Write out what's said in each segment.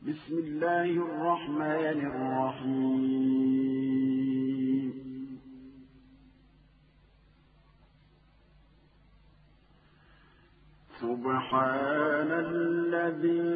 بسم الله الرحمن الرحيم. سبحان الذي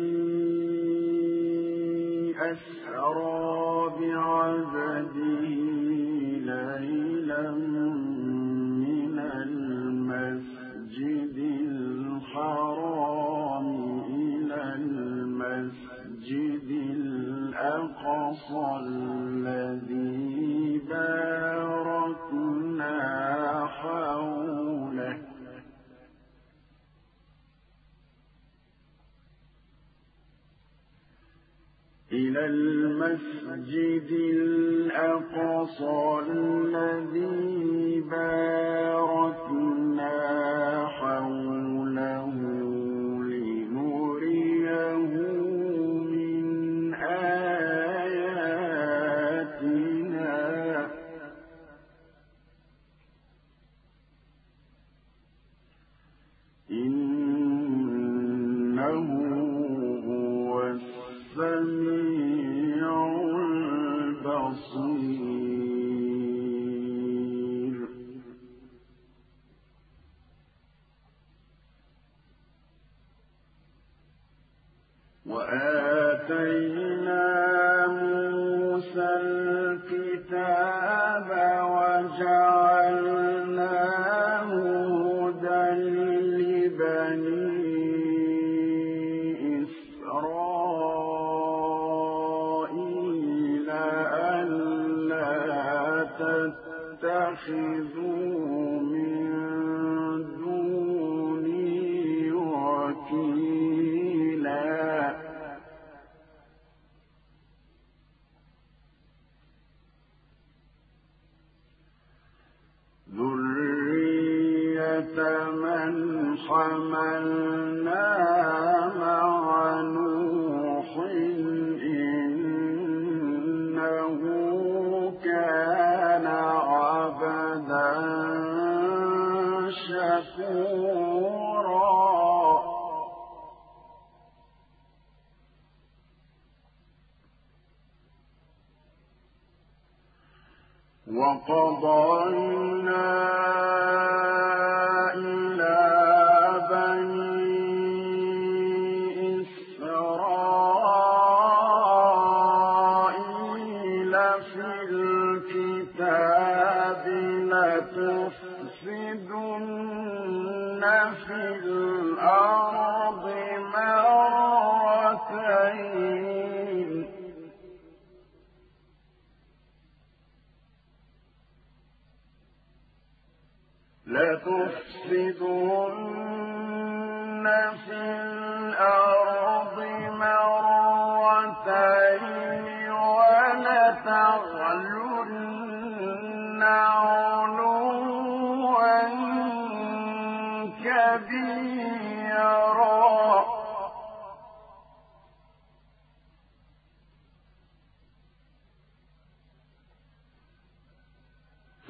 إلى المسجد الأقصى الذي بات وقضينا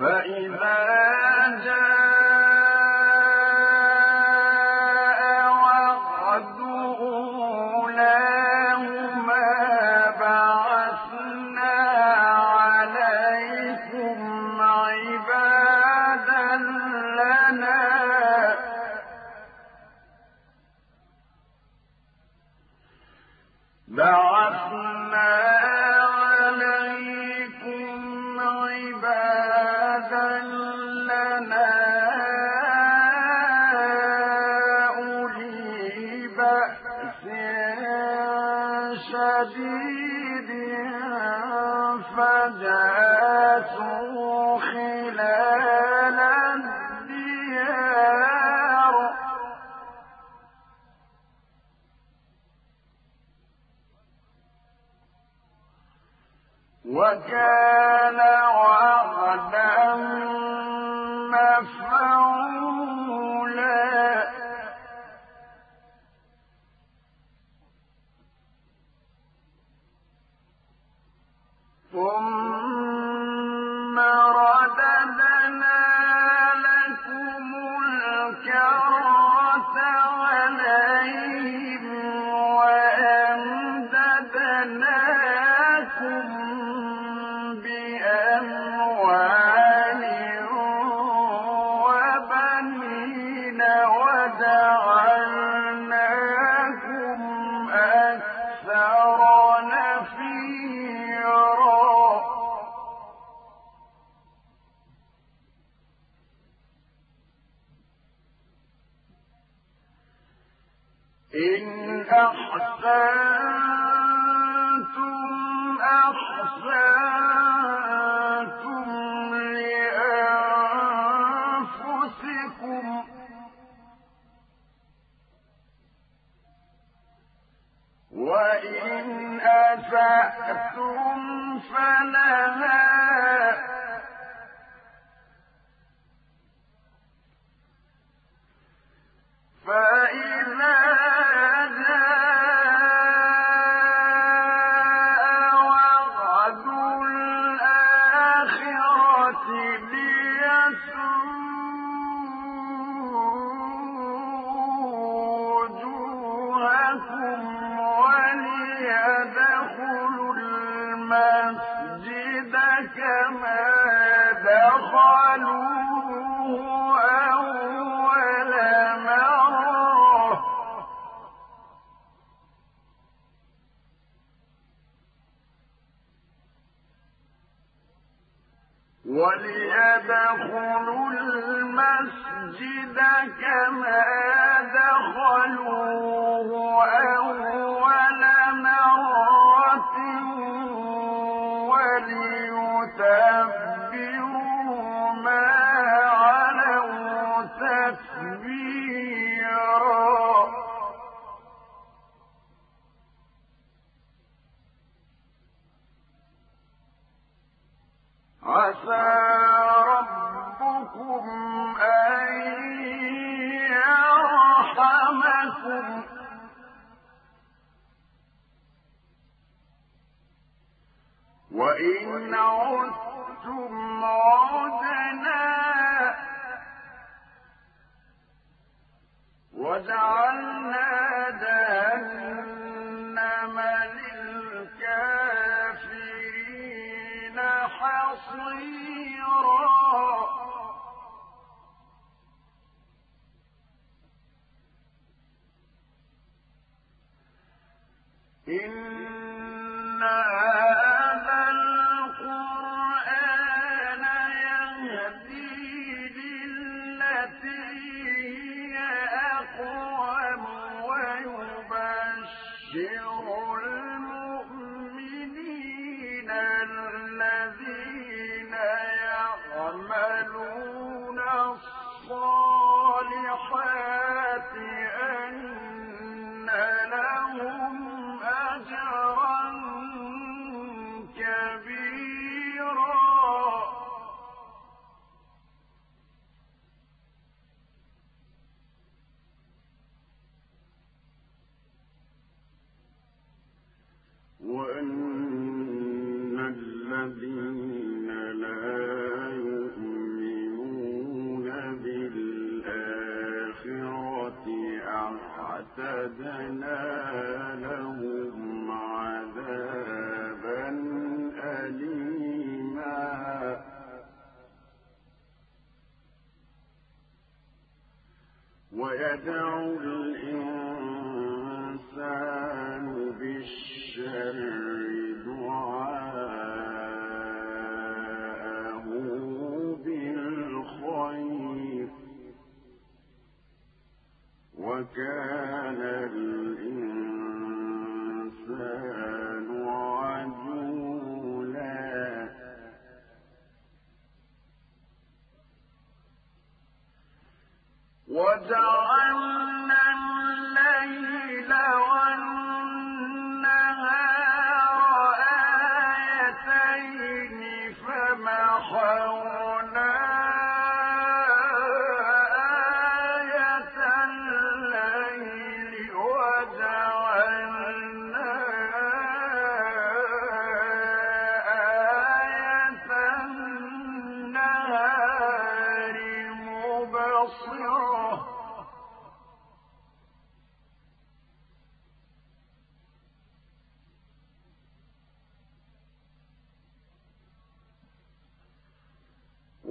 فإذا الناس وجعلنا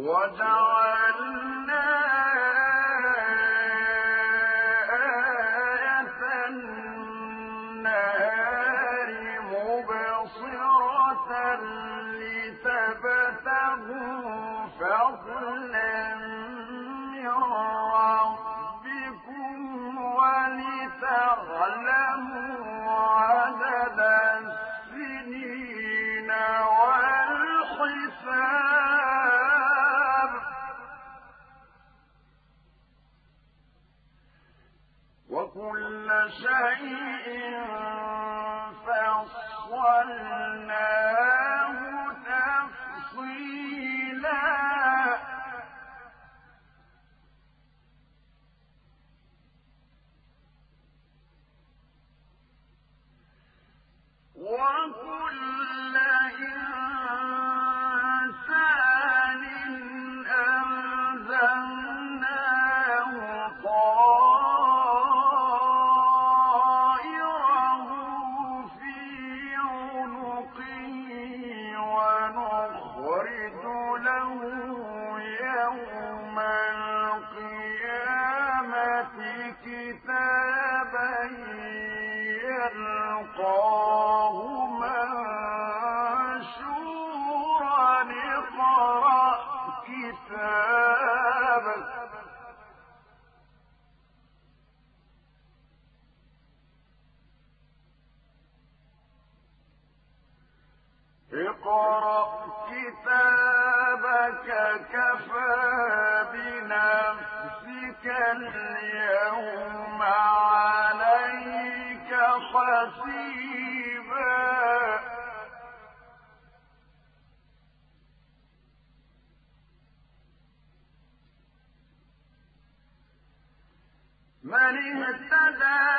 وجعلنا من اهتدى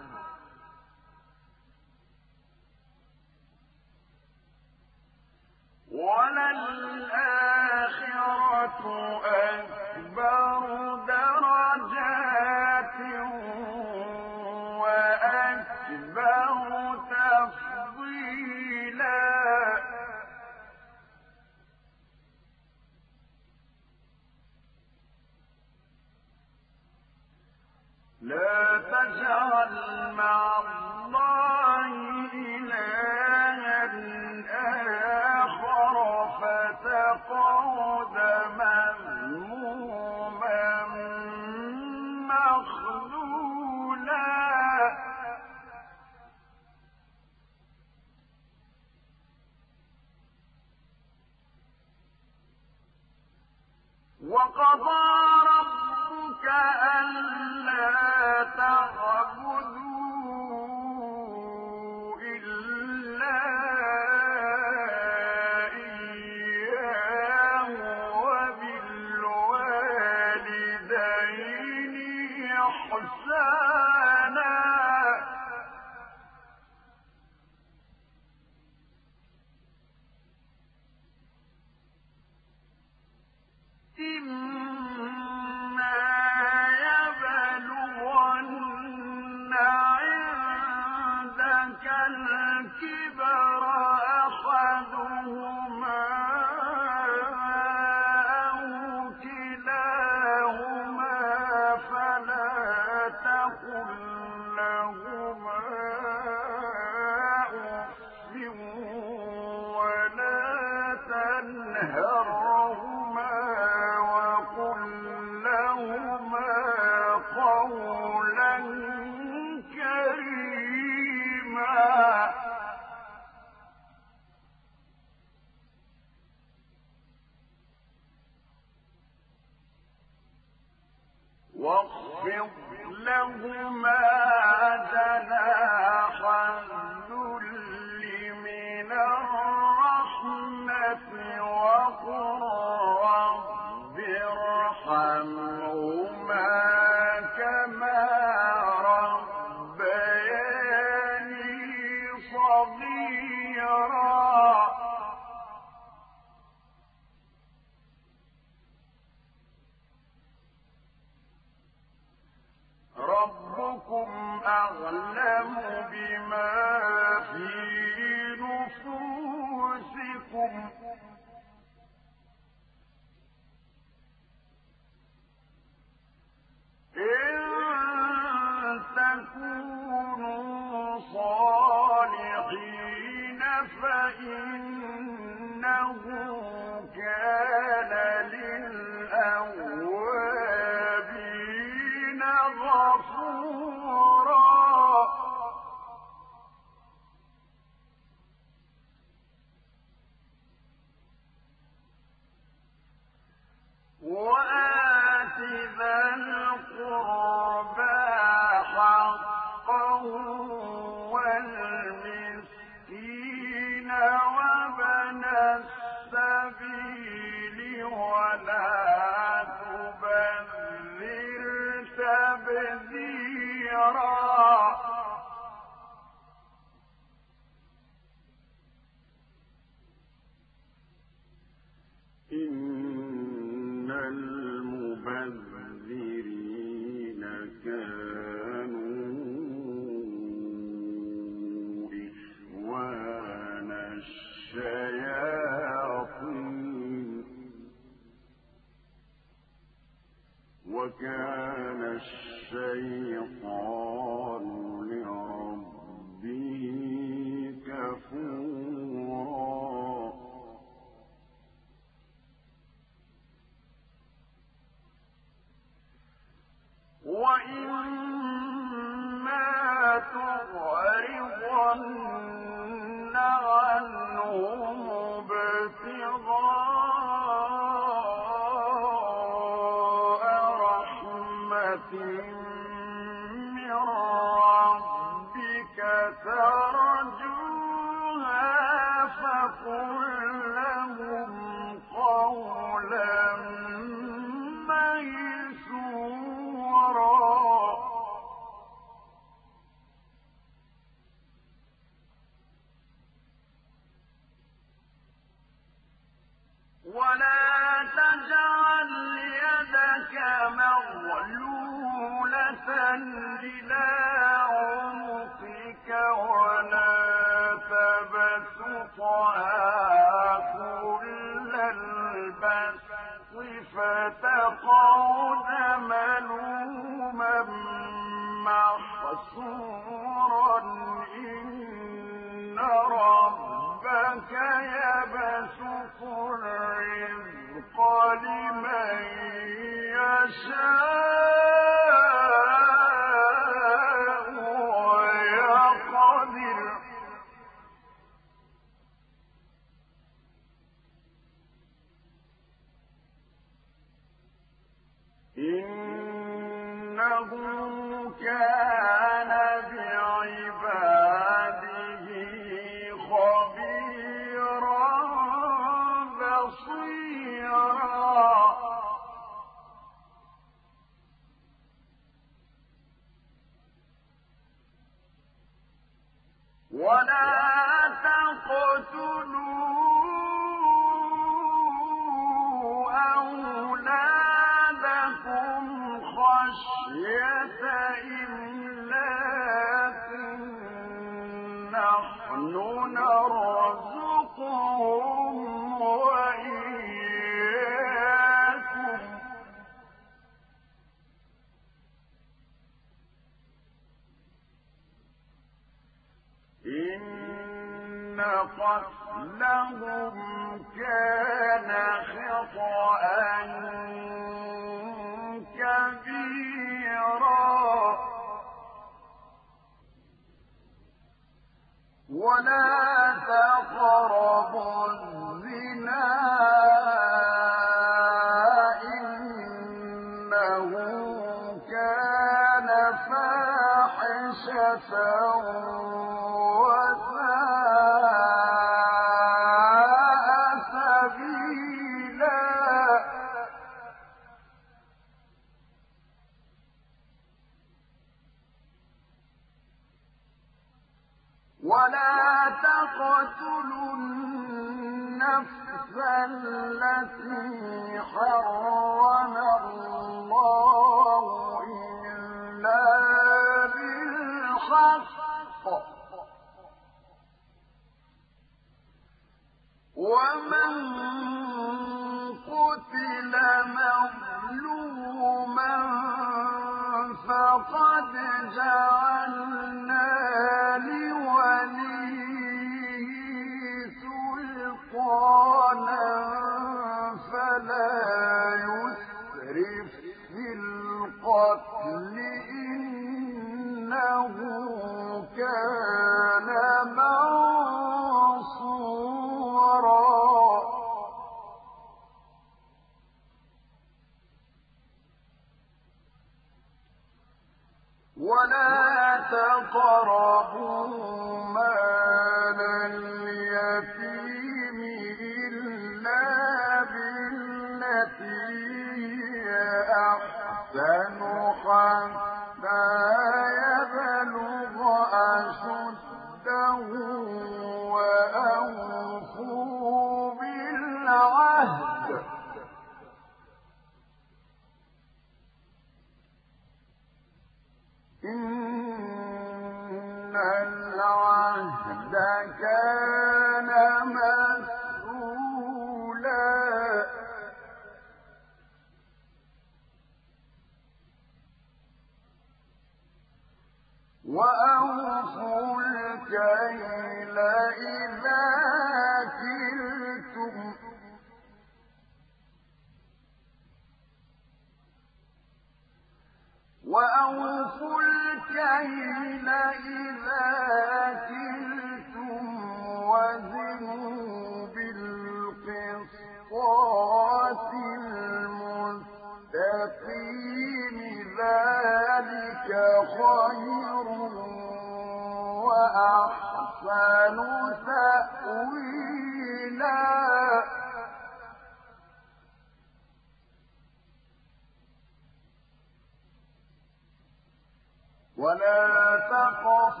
تقف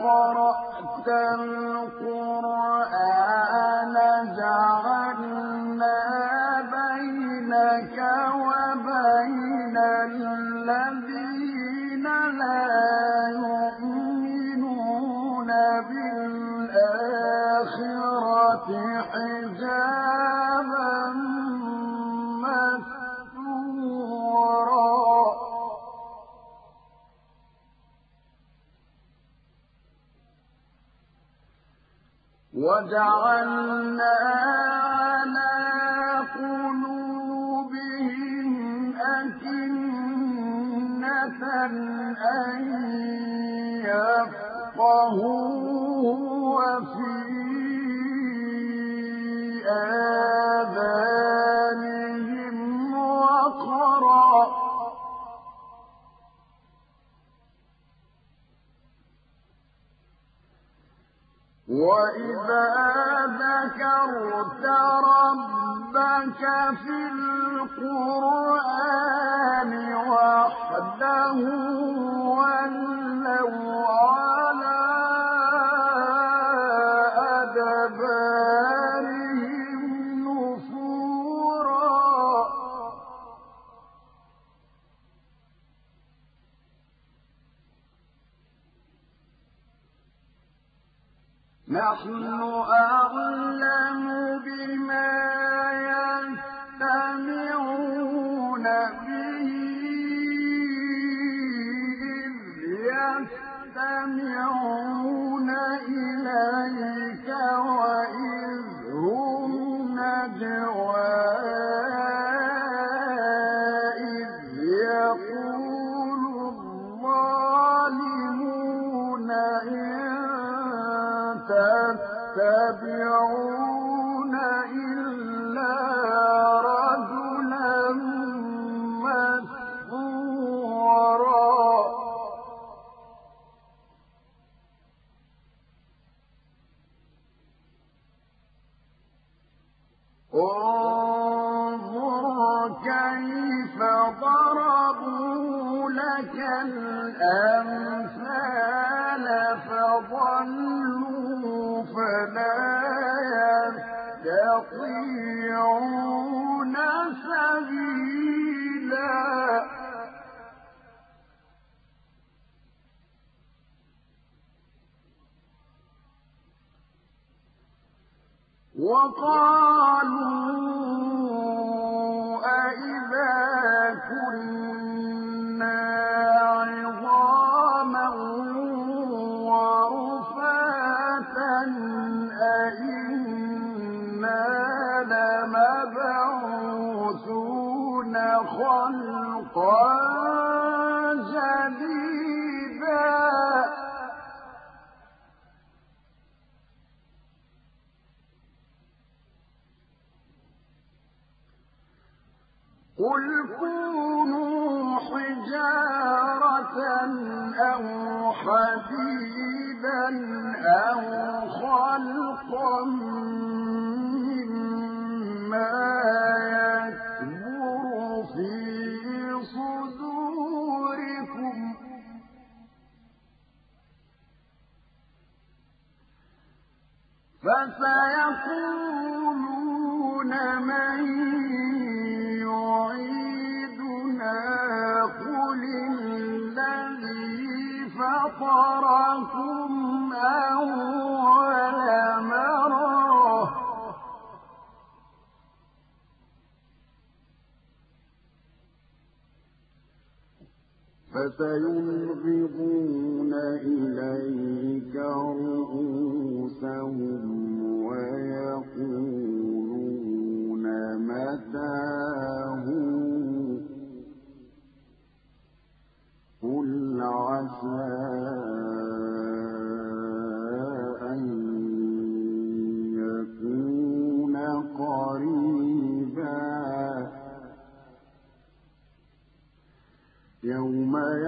قرأت القرآن جعلنا بينك وبين الذين لا يؤمنون بالآخرة حجابا وجعلنا على قلوبهم أكنة أن يفقهوا وفي آذانهم وإذا ذكرت ربك في القرآن وحده ولوا على نحن أعلم بما يستمعون به إذ يستمعون إليك وإذ هم نجوى تتبعون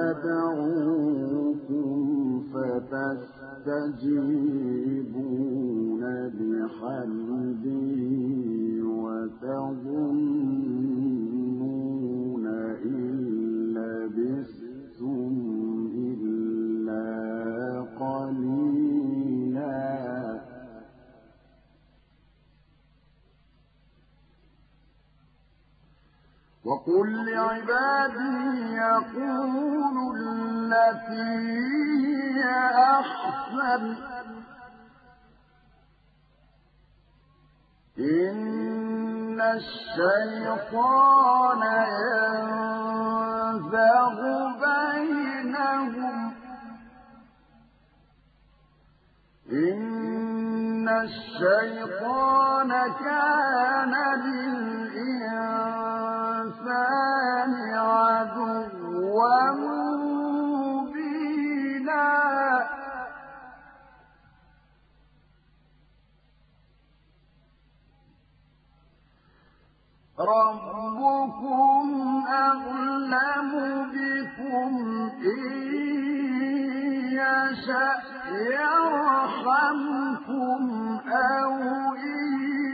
يدعوكم فتستجيبون بحمده وتظنون وقل لعبادي يقولوا التي هي أحسن إن الشيطان ينزغ بينهم إن الشيطان كان للإنسان عدوا مبينا ربكم أعلم بكم إن يشأ يرحمكم أو إن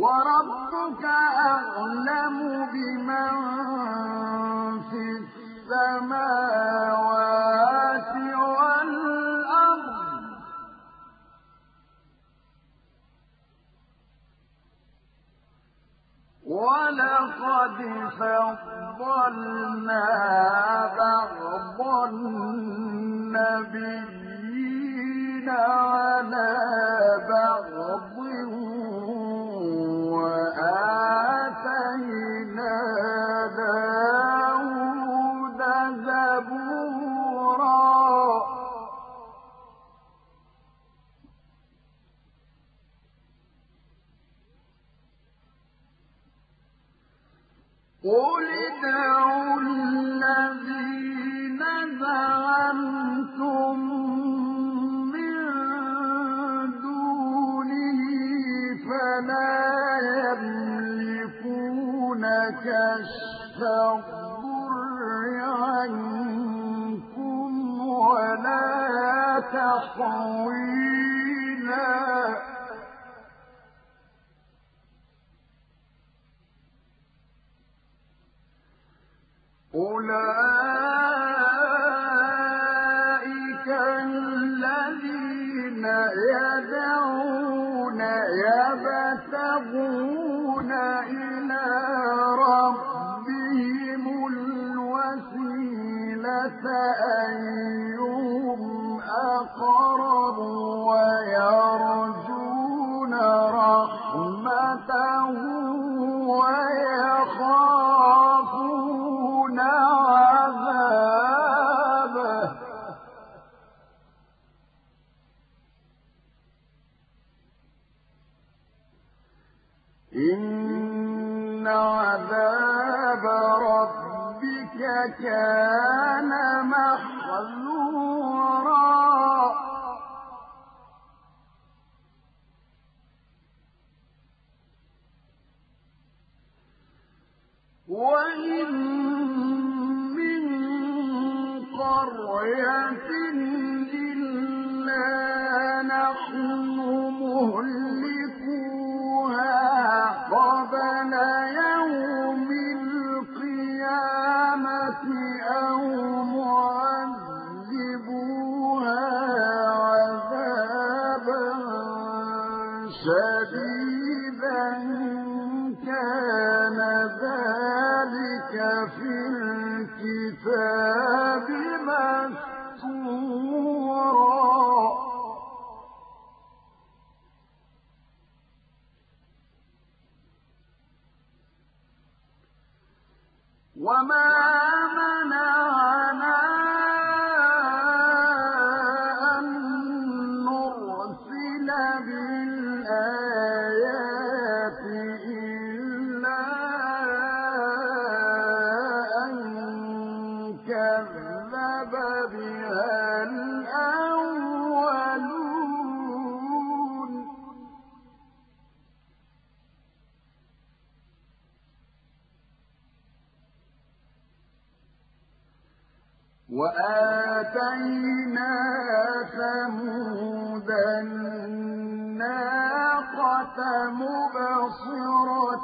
وربك أعلم بمن في السماوات والأرض. ولقد فضلنا بعض النبيين على بعض وما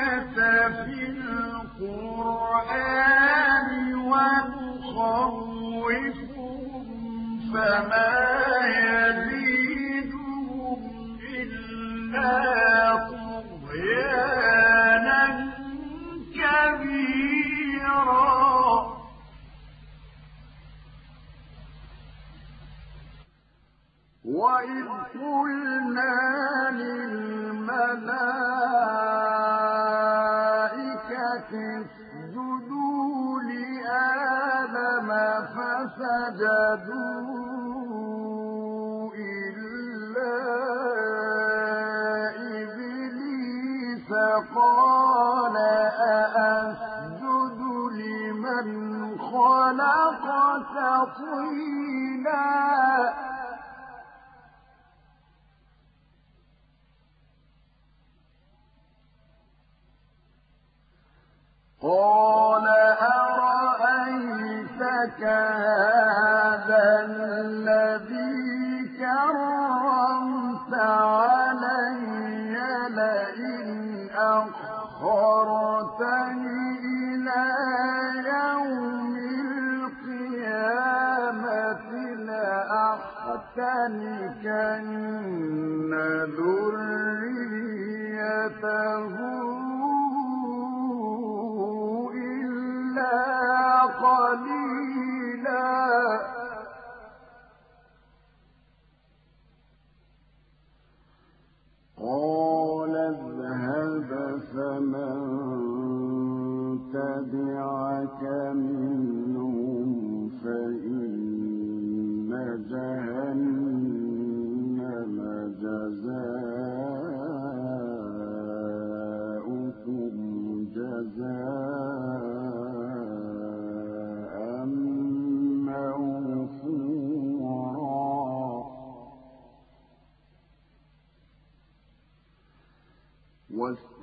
البركة فما فسجدوا إلا إبليس قال أأسجد لمن خلق طينا. قال تهلكن ذريته إلا قليلا. قال اذهب فمن تبعك من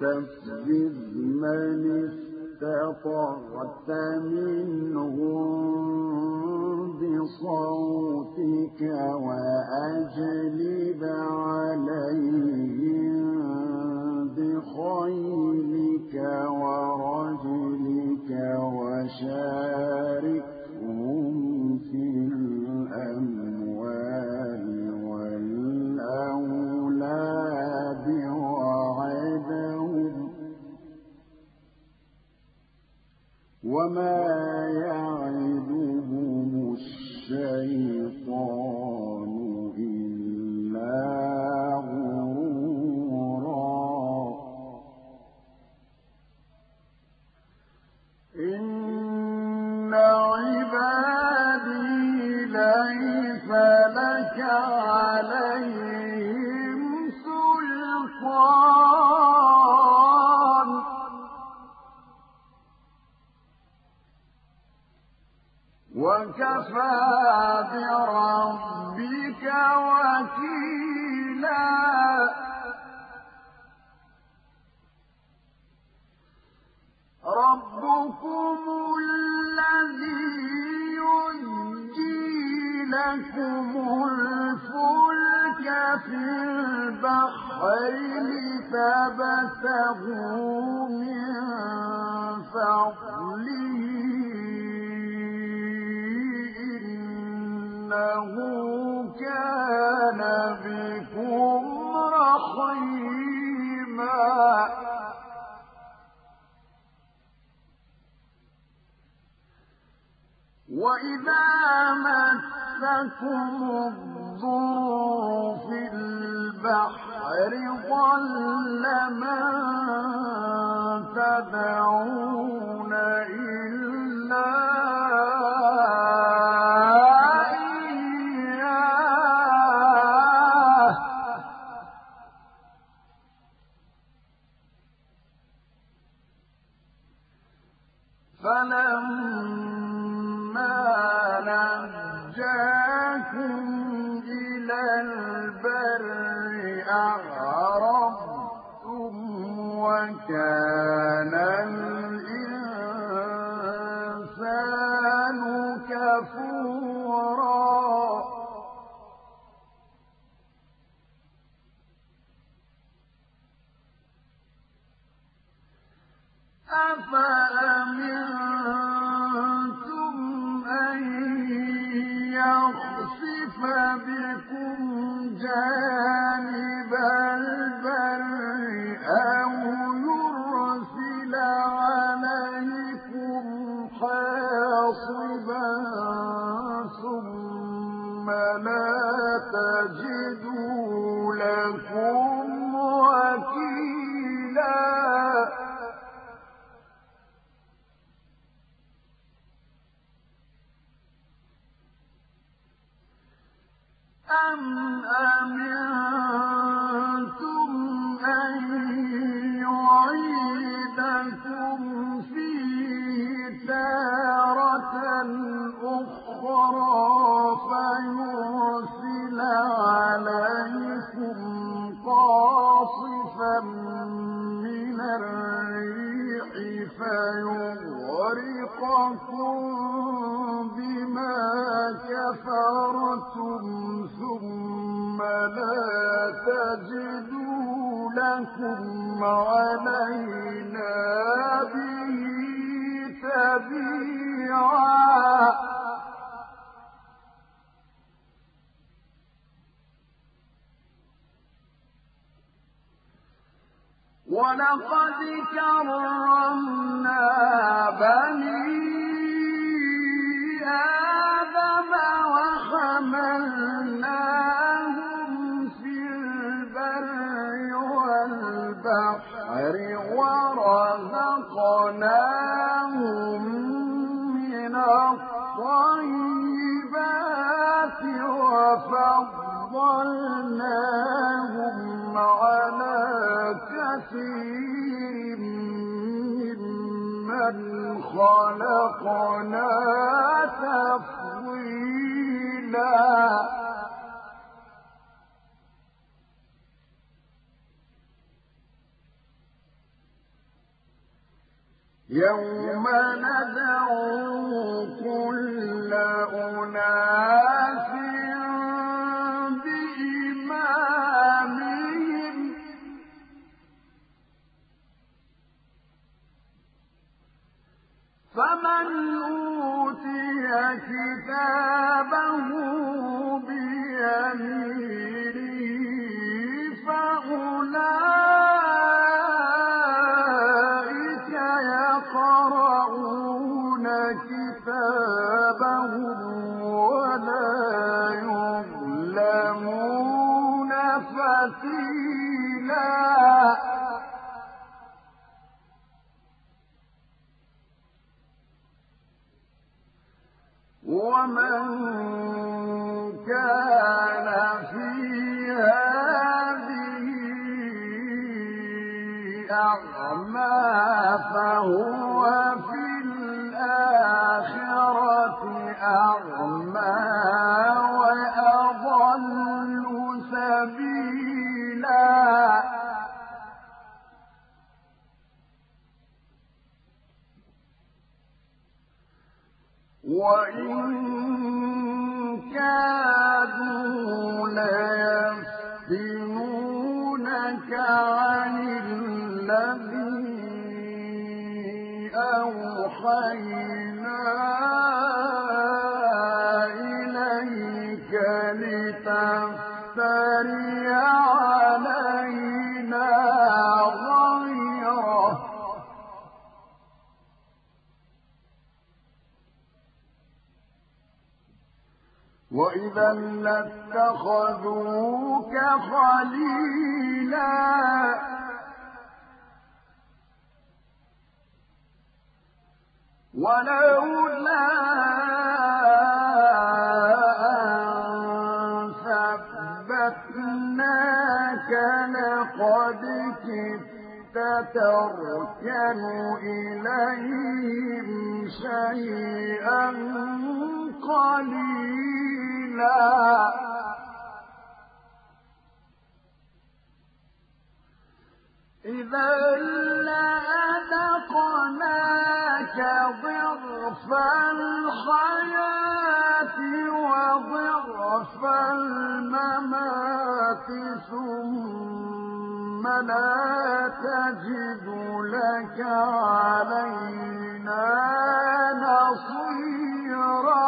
واستفزز من استطعت منهم بصوتك وأجلب عليهم بخيلك ورجلك وشاركهم وما يعدهم الشيطان وكفى بربك وكيلا. ربكم الذي ينجي لكم الفلك في البحر لتبتغوا من فضله إنه كان بكم رحيما. وإذا مسكم الضر في البحر ضل من تدعون إلا وكان الإنسان كفورا. أفأمنتم أن يخسف بكم جانب ثم لا تجدوا لكم وكيلا أم أمنتم من الريح فيغرقكم بما كفرتم ثم لا تجدوا لكم علينا به تبيعا. ولقد كرمنا بني آدم وحملناهم في البر والبحر ورزقناهم من الطيبات وفضلناهم كثير ممن خلقنا تفضيلا. يوم ندعو كل أناس بإمامهم فمن أوتي كتابه بيمينه فأولئك يقرؤون كتابهم ولا يظلمون فتيلا. ومن كان في هذه أعمى فهو الذي أوحينا إليك علينا غيره. وإذا لاتخذوك خليلا ولولا أن ثبتناك لقد كدت تركن إليهم شيئا قليلا. إذا لأذقناك ضعف الحياة وضعف الممات ثم لا تجد لك علينا نصيرا.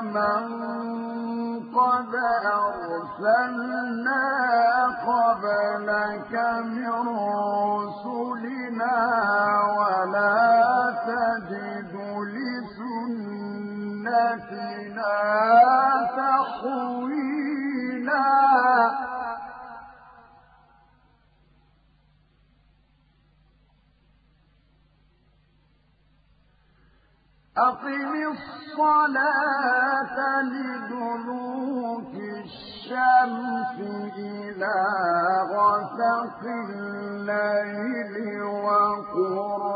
من قد أرسلنا قبلك من رسلنا ولا تجد لسنتنا تحويلا. أقم الصلاة لدلوك الشمس إلى غسق الليل وقرآن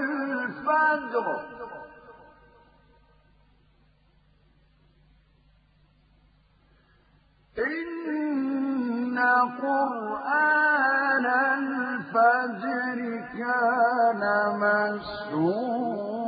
الفجر. إن قرآن الفجر كان مشهودا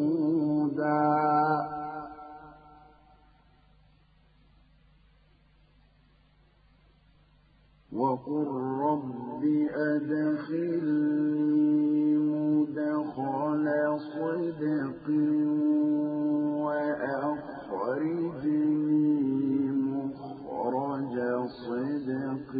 وقل رب أدخلني مدخل صدق وأخرجني مخرج صدق.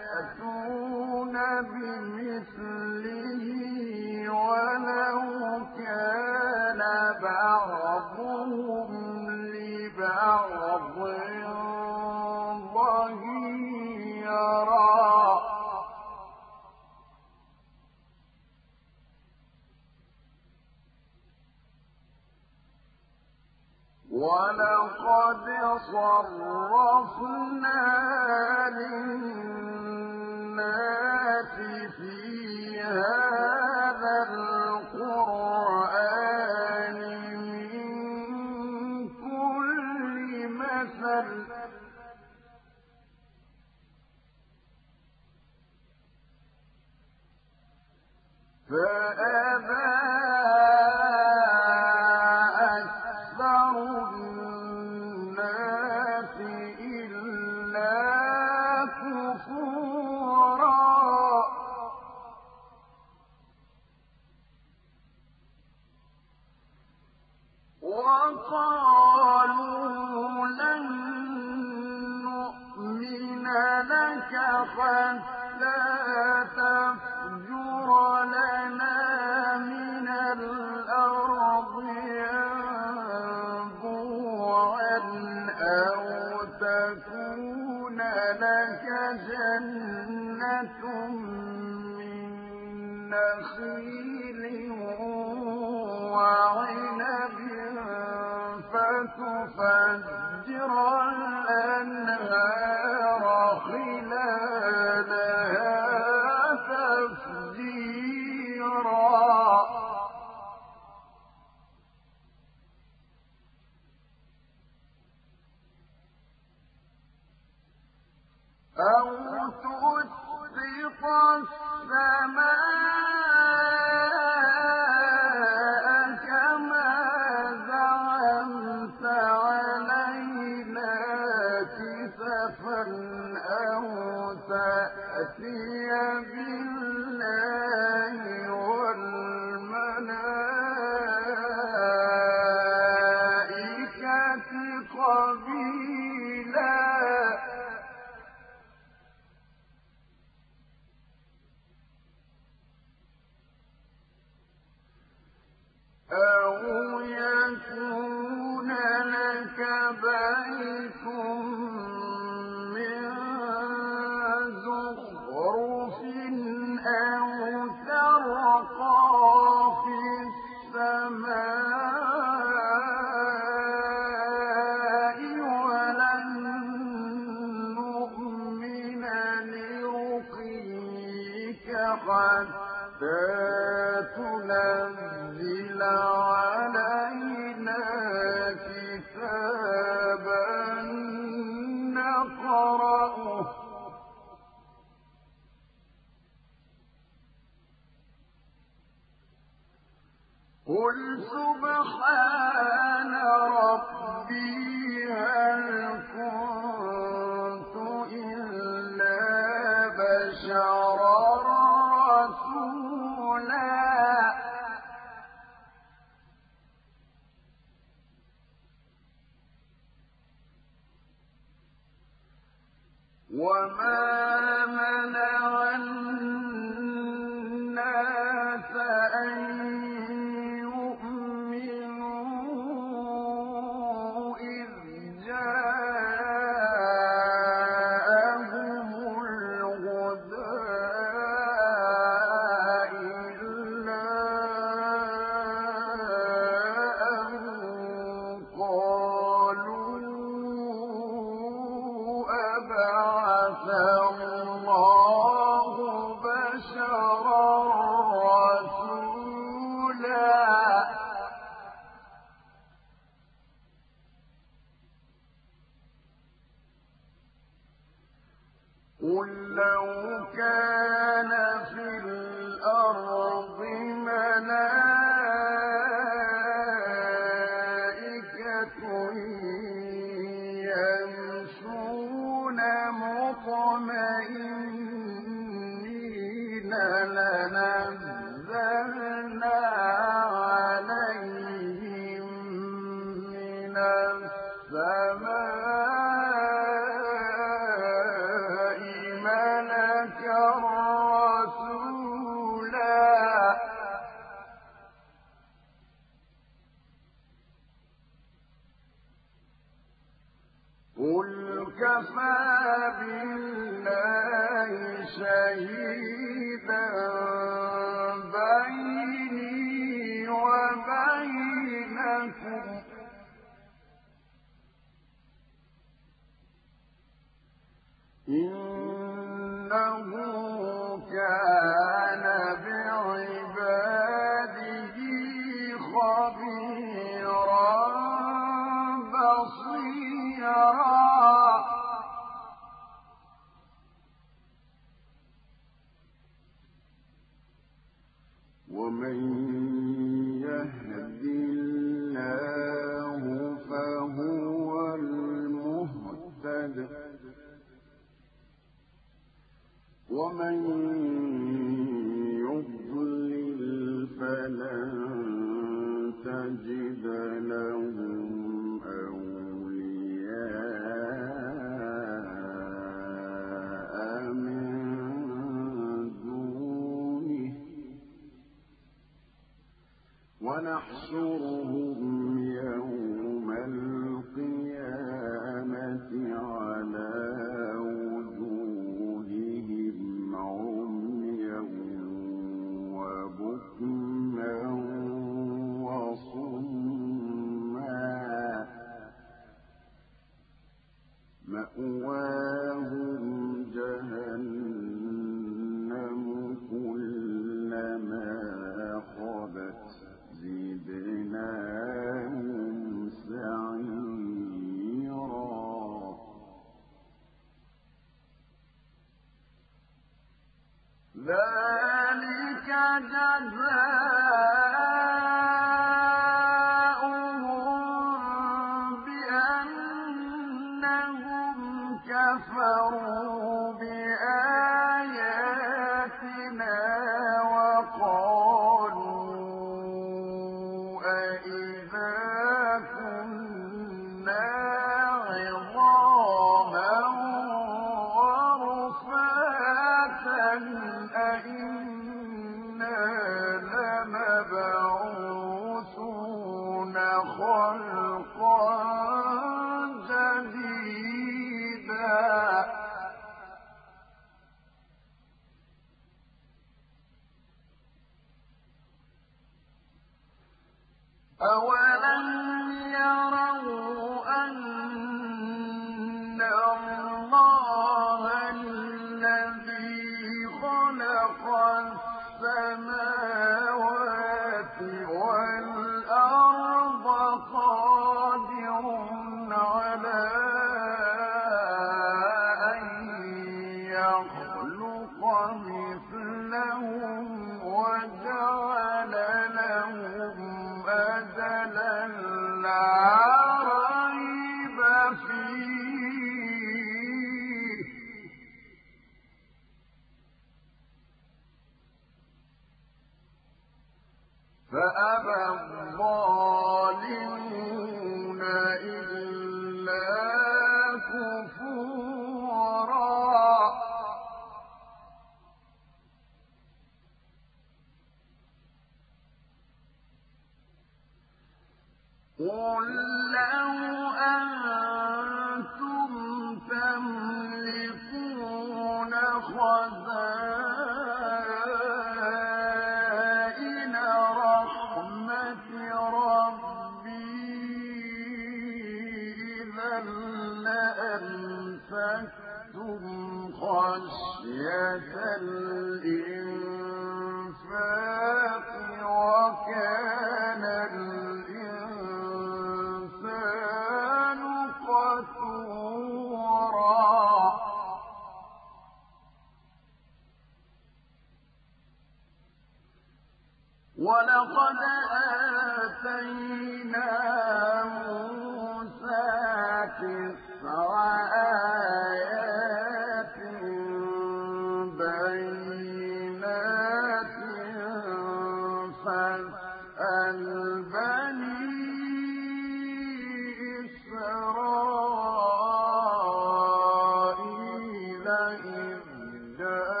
جاءهم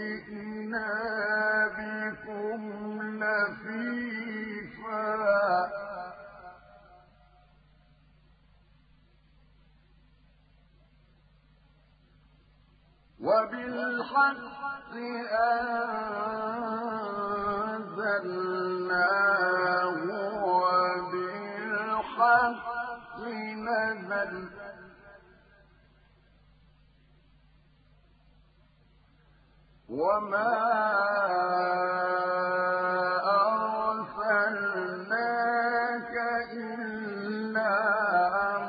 جئنا بكم لفيفا وبالحق أنزلناه وبالحق نزل وما أرسلناك إلا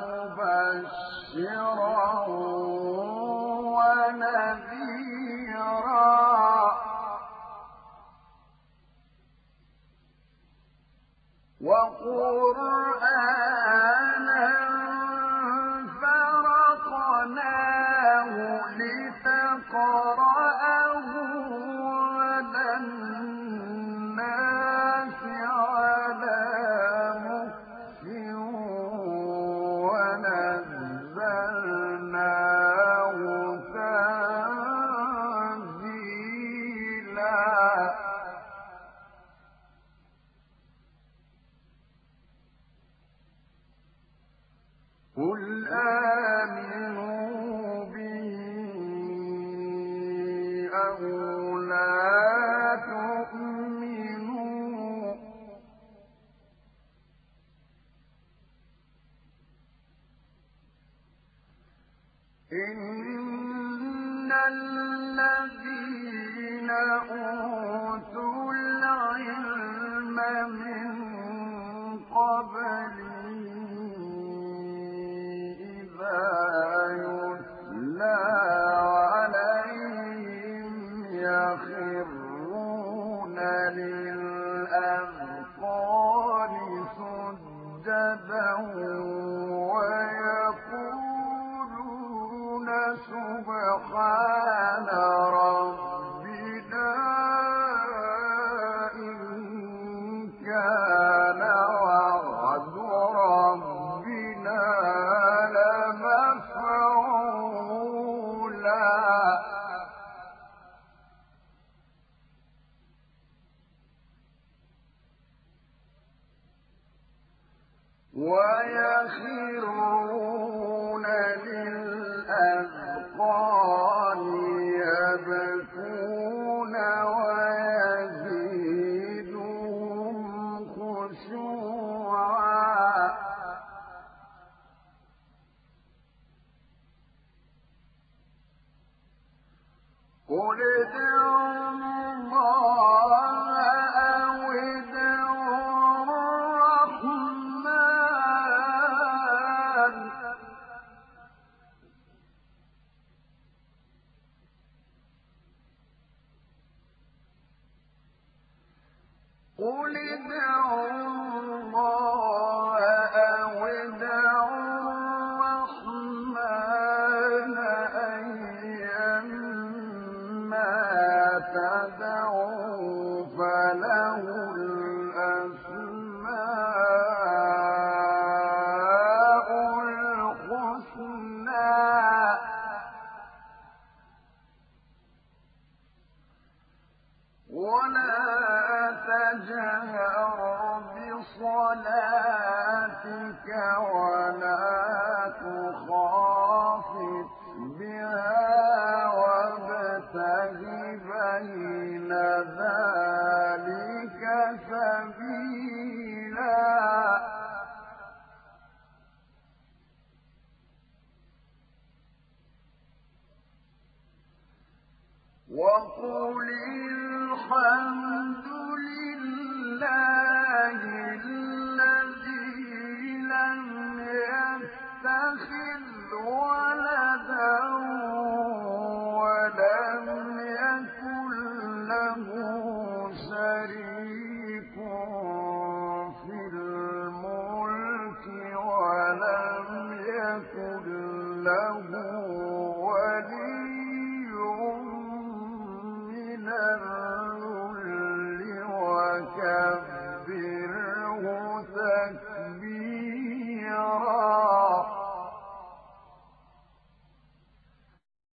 مبشرا ونذيرا وقرآنا فرقناه لتقرأ ويخرون للأذقان وقل الحمد